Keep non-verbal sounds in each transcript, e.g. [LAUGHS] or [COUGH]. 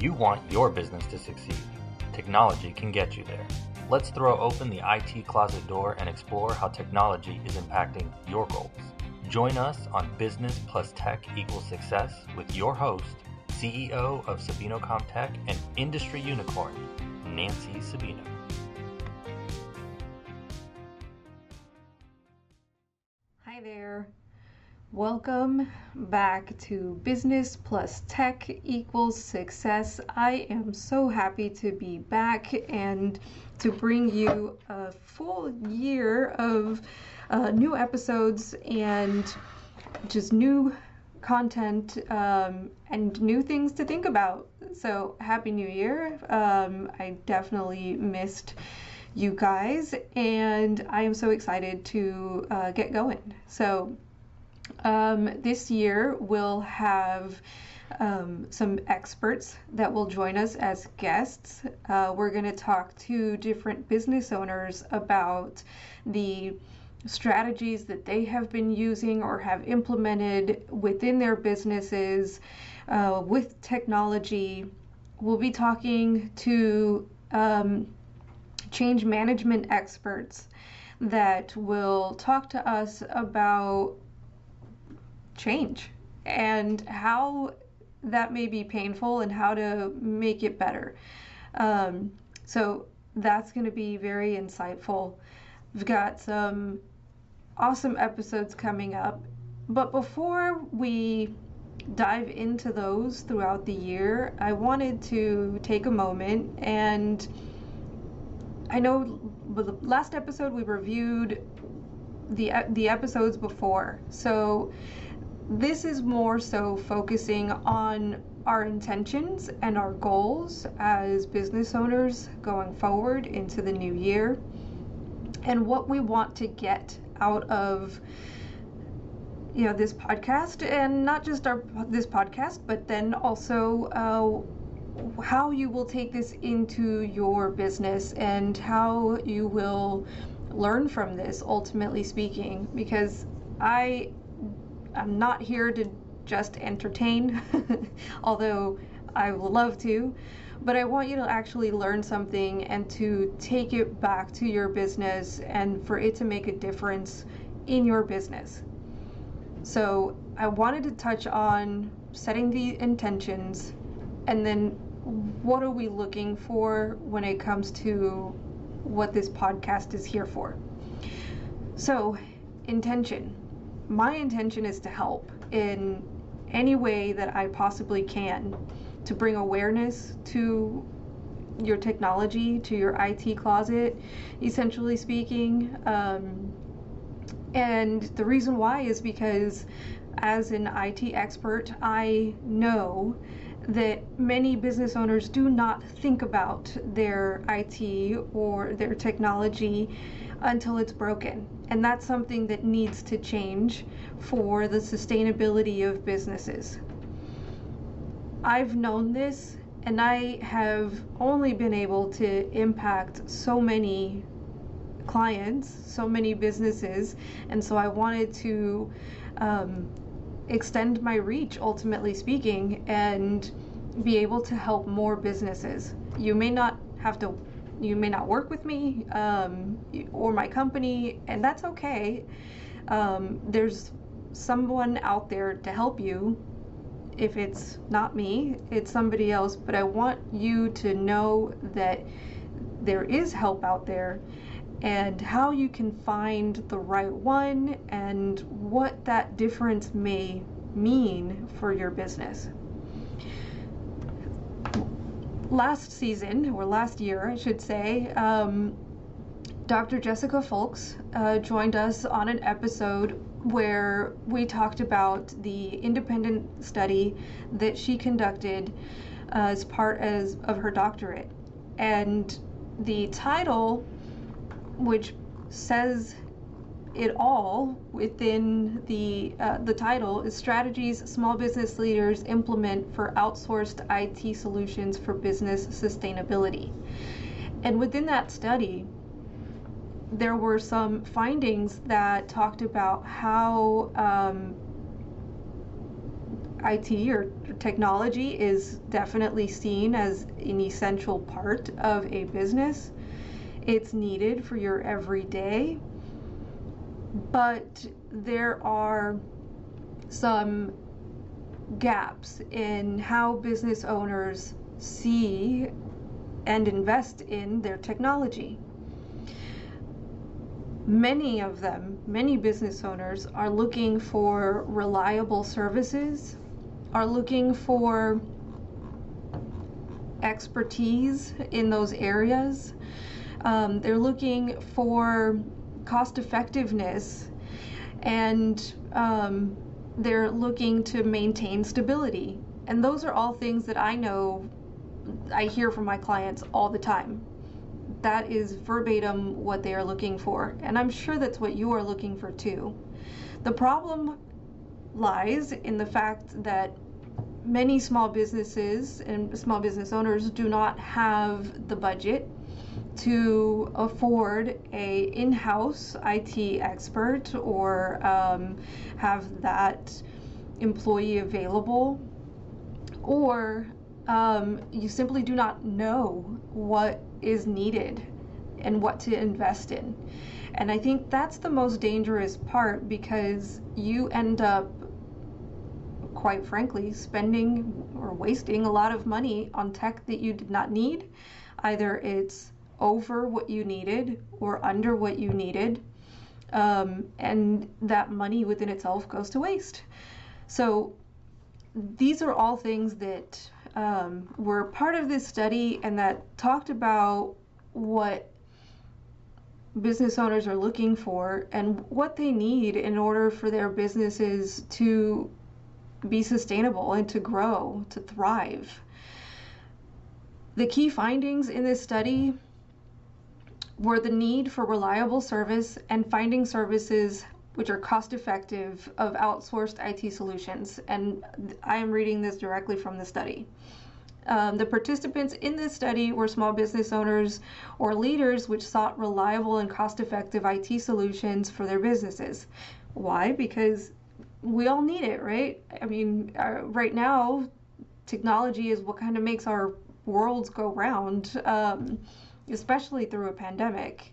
You want your business to succeed. Technology can get you there. Let's throw open the IT closet door and explore how technology is impacting your goals. Join us on Business Plus Tech Equals Success with your host, CEO of Sabino Comtech and industry unicorn, Nancy Sabino. Welcome back to Business Plus Tech Equals Success. I am so happy to be back and to bring you a full year of uh, new episodes and just new content um, and new things to think about. So, Happy New Year. Um, I definitely missed you guys, and I am so excited to uh, get going. So, um, this year we'll have um, some experts that will join us as guests. Uh, we're going to talk to different business owners about the strategies that they have been using or have implemented within their businesses uh, with technology. We'll be talking to um, change management experts that will talk to us about change and how that may be painful and how to make it better. Um, so that's going to be very insightful. We've got some awesome episodes coming up. But before we dive into those throughout the year, I wanted to take a moment and I know the last episode we reviewed the the episodes before. So this is more so focusing on our intentions and our goals as business owners going forward into the new year. And what we want to get out of you know this podcast and not just our this podcast but then also uh, how you will take this into your business and how you will learn from this ultimately speaking. Because i I'm not here to just entertain, [LAUGHS] although I would love to, but I want you to actually learn something and to take it back to your business and for it to make a difference in your business. So, I wanted to touch on setting the intentions and then what are we looking for when it comes to what this podcast is here for. So, intention my intention is to help in any way that I possibly can to bring awareness to your technology, to your IT closet, essentially speaking. Um, and the reason why is because, as an IT expert, I know that many business owners do not think about their IT or their technology until it's broken. And that's something that needs to change for the sustainability of businesses. I've known this and I have only been able to impact so many clients, so many businesses, and so I wanted to um, extend my reach, ultimately speaking, and be able to help more businesses. You may not have to you may not work with me um, or my company, and that's okay. Um, there's someone out there to help you. If it's not me, it's somebody else, but I want you to know that there is help out there and how you can find the right one and what that difference may mean for your business last season, or last year, I should say, um, Dr. Jessica Folks uh, joined us on an episode where we talked about the independent study that she conducted as part as, of her doctorate. And the title, which says it all within the uh, the title is strategies small business leaders implement for outsourced IT solutions for business sustainability. And within that study, there were some findings that talked about how um, IT or technology is definitely seen as an essential part of a business. It's needed for your everyday, but there are some gaps in how business owners see and invest in their technology. Many of them, many business owners, are looking for reliable services, are looking for expertise in those areas. Um, they're looking for cost effectiveness and um, they're looking to maintain stability. And those are all things that I know I hear from my clients all the time. That is verbatim what they are looking for. And I'm sure that's what you are looking for too. The problem lies in the fact that many small businesses and small business owners do not have the budget to afford a in-house IT expert or um, have that employee available or um, you simply do not know what is needed and what to invest in. And I think that's the most dangerous part because you end up, quite frankly, spending or wasting a lot of money on tech that you did not need. Either it's over what you needed or under what you needed, um, and that money within itself goes to waste. So these are all things that um, were part of this study and that talked about what business owners are looking for and what they need in order for their businesses to be sustainable and to grow, to thrive. The key findings in this study were the need for reliable service and finding services which are cost effective of outsourced IT solutions. And I am reading this directly from the study. Um, the participants in this study were small business owners or leaders which sought reliable and cost effective IT solutions for their businesses. Why? Because we all need it, right? I mean, uh, right now, technology is what kind of makes our worlds go round, um, especially through a pandemic.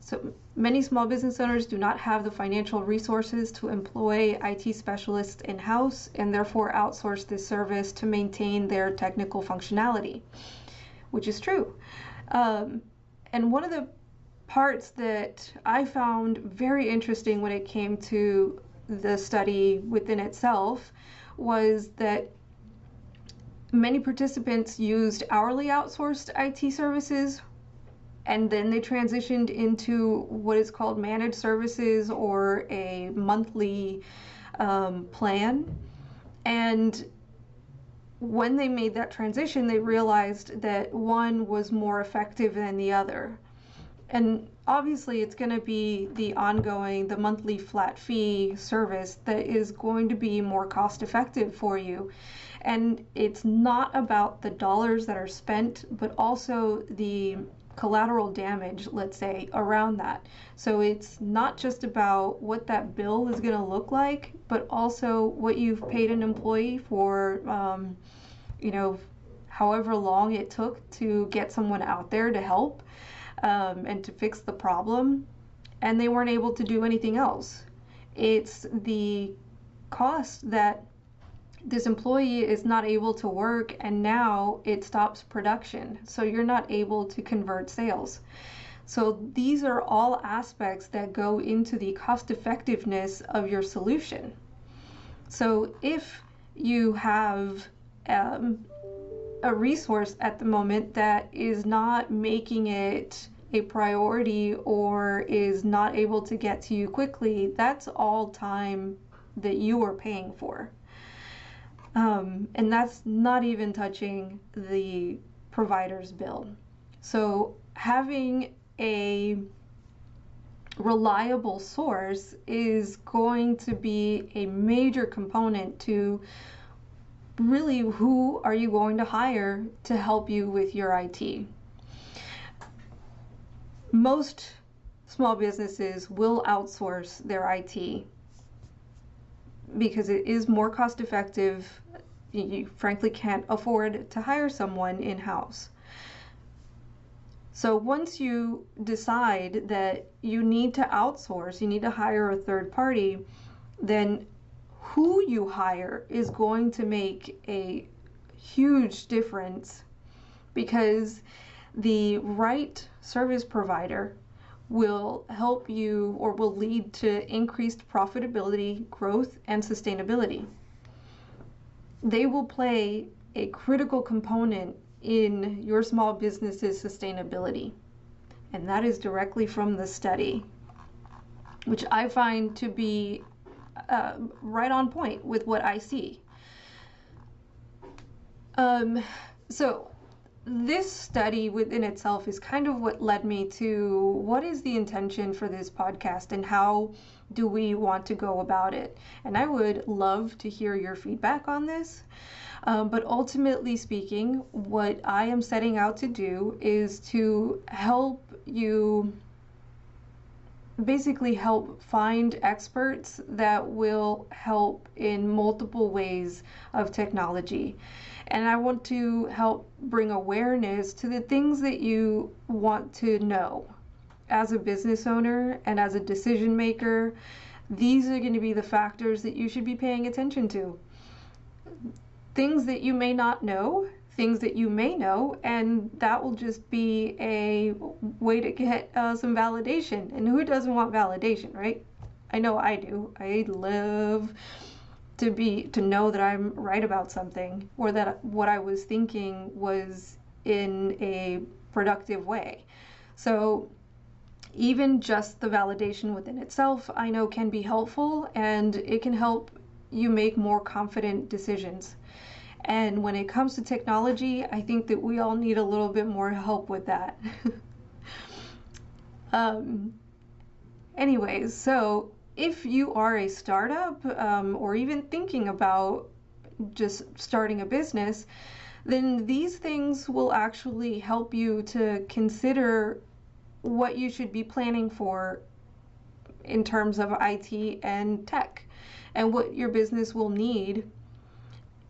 So many small business owners do not have the financial resources to employ IT specialists in house and therefore outsource this service to maintain their technical functionality, which is true. Um, and one of the parts that I found very interesting when it came to the study within itself was that many participants used hourly outsourced IT services and then they transitioned into what is called managed services or a monthly um, plan. And when they made that transition, they realized that one was more effective than the other. And obviously, it's going to be the ongoing, the monthly flat fee service that is going to be more cost effective for you. And it's not about the dollars that are spent, but also the collateral damage, let's say, around that. So it's not just about what that bill is going to look like, but also what you've paid an employee for, um, you know, however long it took to get someone out there to help um, and to fix the problem, and they weren't able to do anything else. It's the cost that this employee is not able to work and now it stops production. So you're not able to convert sales. So these are all aspects that go into the cost effectiveness of your solution. So if you have um, a resource at the moment that is not making it a priority or is not able to get to you quickly, that's all time that you are paying for. Um, and that's not even touching the provider's bill. So having a reliable source is going to be a major component to really who are you going to hire to help you with your IT. Most small businesses will outsource their IT because it is more cost effective. You frankly can't afford to hire someone in house. So once you decide that you need to outsource, you need to hire a third party, then who you hire is going to make a huge difference because the right service provider will help you or will lead to increased profitability, growth, and sustainability. They will play a critical component in your small business's sustainability. And that is directly from the study, which I find to be uh, right on point with what I see. Um, so, this study within itself is kind of what led me to what is the intention for this podcast and how do we want to go about it. And I would love to hear your feedback on this. Um, but ultimately speaking, what I am setting out to do is to help you basically help find experts that will help in multiple ways of technology. And I want to help bring awareness to the things that you want to know as a business owner and as a decision maker. These are going to be the factors that you should be paying attention to things that you may not know, things that you may know, and that will just be a way to get uh, some validation. And who doesn't want validation, right? I know I do. I live to be to know that I'm right about something or that what I was thinking was in a productive way. So even just the validation within itself, I know can be helpful and it can help you make more confident decisions. And when it comes to technology, I think that we all need a little bit more help with that. [LAUGHS] um, anyways, so if you are a startup um, or even thinking about just starting a business, then these things will actually help you to consider what you should be planning for in terms of IT and tech and what your business will need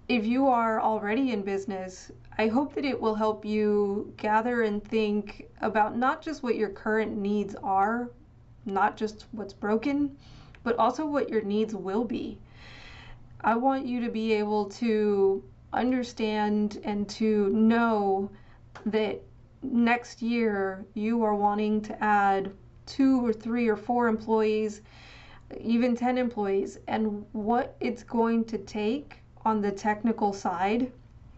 if you are already in business, I hope that it will help you gather and think about not just what your current needs are, not just what's broken, but also what your needs will be. I want you to be able to understand and to know that next year you are wanting to add two or three or four employees, even 10 employees, and what it's going to take on the technical side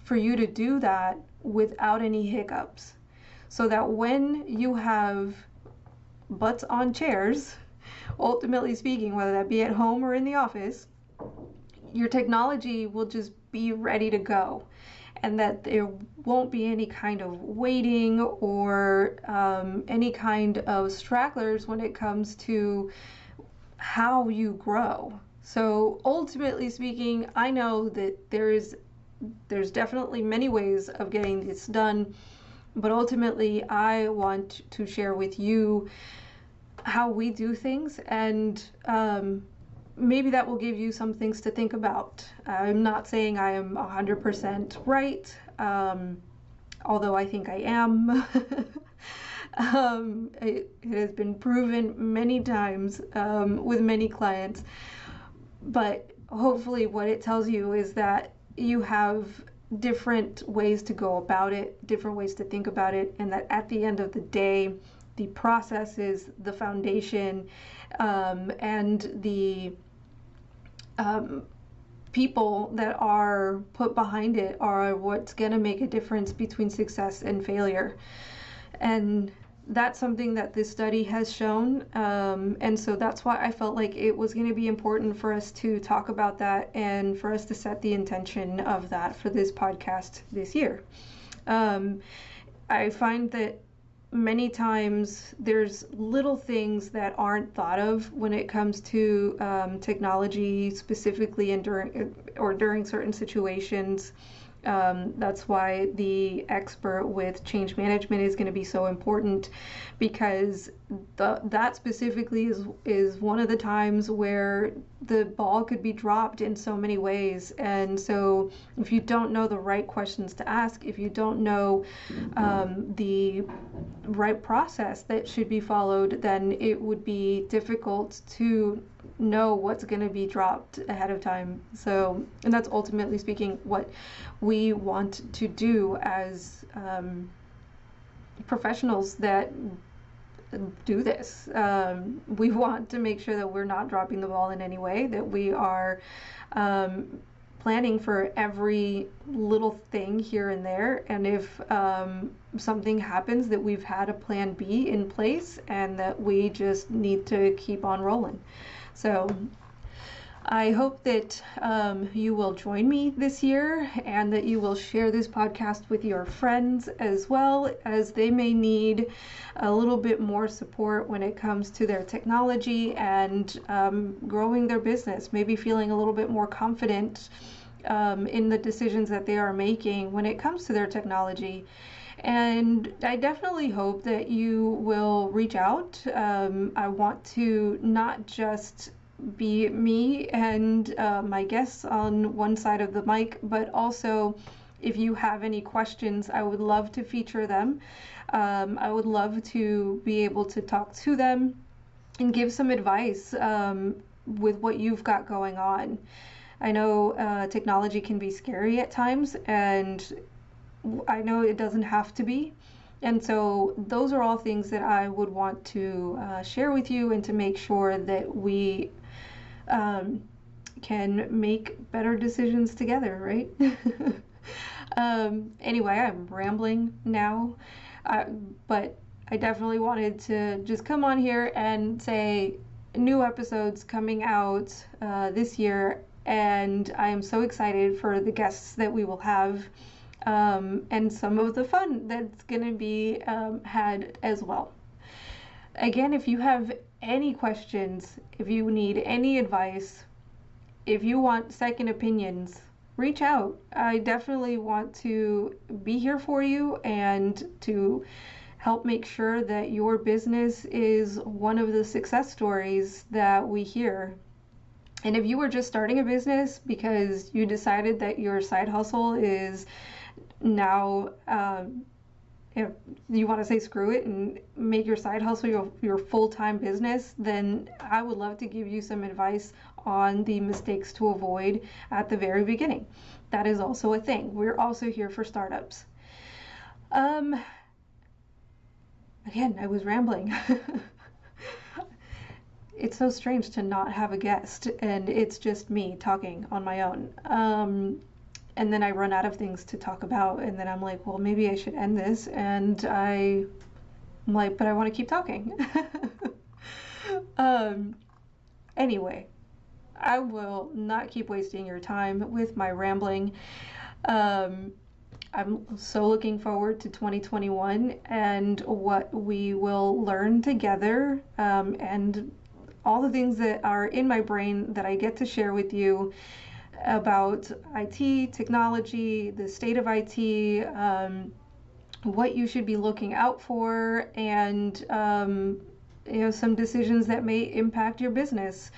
for you to do that without any hiccups. So that when you have butts on chairs, [LAUGHS] ultimately speaking, whether that be at home or in the office, your technology will just be ready to go. And that there won't be any kind of waiting or um, any kind of stragglers when it comes to how you grow. So ultimately speaking, I know that there is there's definitely many ways of getting this done, but ultimately I want to share with you how we do things and um, maybe that will give you some things to think about. I'm not saying I am 100% right, um, although I think I am. [LAUGHS] um, it, it, has been proven many times um, with many clients but hopefully what it tells you is that you have different ways to go about it, different ways to think about it, and that at the end of the day, the process is the foundation um, and the um, people that are put behind it are what's going to make a difference between success and failure. And that's something that this study has shown. Um, and so that's why I felt like it was going to be important for us to talk about that and for us to set the intention of that for this podcast this year. Um, I find that many times there's little things that aren't thought of when it comes to um, technology specifically and during or during certain situations Um, that's why the expert with change management is going to be so important because the, that specifically is is one of the times where the ball could be dropped in so many ways. And so, if you don't know the right questions to ask, if you don't know um, the right process that should be followed, then it would be difficult to know what's going to be dropped ahead of time. So, and that's ultimately speaking what we want to do as um, professionals that do this. Um, we want to make sure that we're not dropping the ball in any way, that we are um, planning for every little thing here and there. And if um, something happens, that we've had a plan B in place and that we just need to keep on rolling. So I hope that um, you will join me this year and that you will share this podcast with your friends as well, as they may need a little bit more support when it comes to their technology and um, growing their business, maybe feeling a little bit more confident um, in the decisions that they are making when it comes to their technology. And I definitely hope that you will reach out. Um, I want to not just be me and uh, my guests on one side of the mic, but also if you have any questions, I would love to feature them. Um, I would love to be able to talk to them and give some advice um, with what you've got going on. I know uh, technology can be scary at times, and I know it doesn't have to be. And so, those are all things that I would want to uh, share with you and to make sure that we um, can make better decisions together, right? [LAUGHS] um, anyway, I'm rambling now, uh, but I definitely wanted to just come on here and say new episodes coming out uh, this year, and I am so excited for the guests that we will have um, and some of the fun that's going to be um, had as well. Again, if you have any questions, if you need any advice, if you want second opinions, reach out. I definitely want to be here for you and to help make sure that your business is one of the success stories that we hear. And if you were just starting a business because you decided that your side hustle is now um, if you want to say screw it and make your side hustle your, your full-time business then i would love to give you some advice on the mistakes to avoid at the very beginning. That is also a thing. We're also here for startups. Um again i was rambling. [LAUGHS] It's so strange to not have a guest and it's just me talking on my own. Um and then I run out of things to talk about, and then I'm like, well, maybe I should end this, and I'm like, but I want to keep talking. [LAUGHS] um, anyway, I will not keep wasting your time with my rambling. Um, I'm so looking forward to 2021 and what we will learn together um, and all the things that are in my brain that I get to share with you about IT, technology, the state of IT, um, what you should be looking out for, and um, you know some decisions that may impact your business.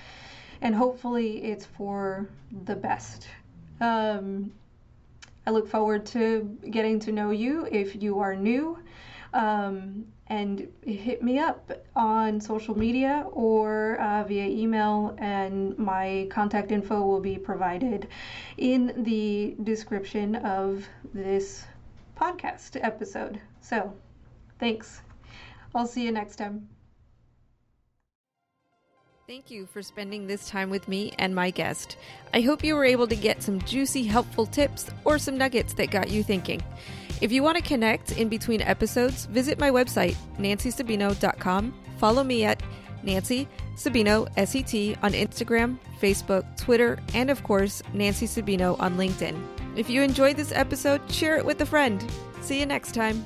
And hopefully, it's for the best. Um, I look forward to getting to know you if you are new. Um, and hit me up on social media or uh, via email, and my contact info will be provided in the description of this podcast episode. So, thanks. I'll see you next time. Thank you for spending this time with me and my guest. I hope you were able to get some juicy, helpful tips or some nuggets that got you thinking. If you want to connect in between episodes, visit my website, nancysabino.com. Follow me at Nancy Sabino, SET, on Instagram, Facebook, Twitter, and of course, Nancy Sabino on LinkedIn. If you enjoyed this episode, share it with a friend. See you next time.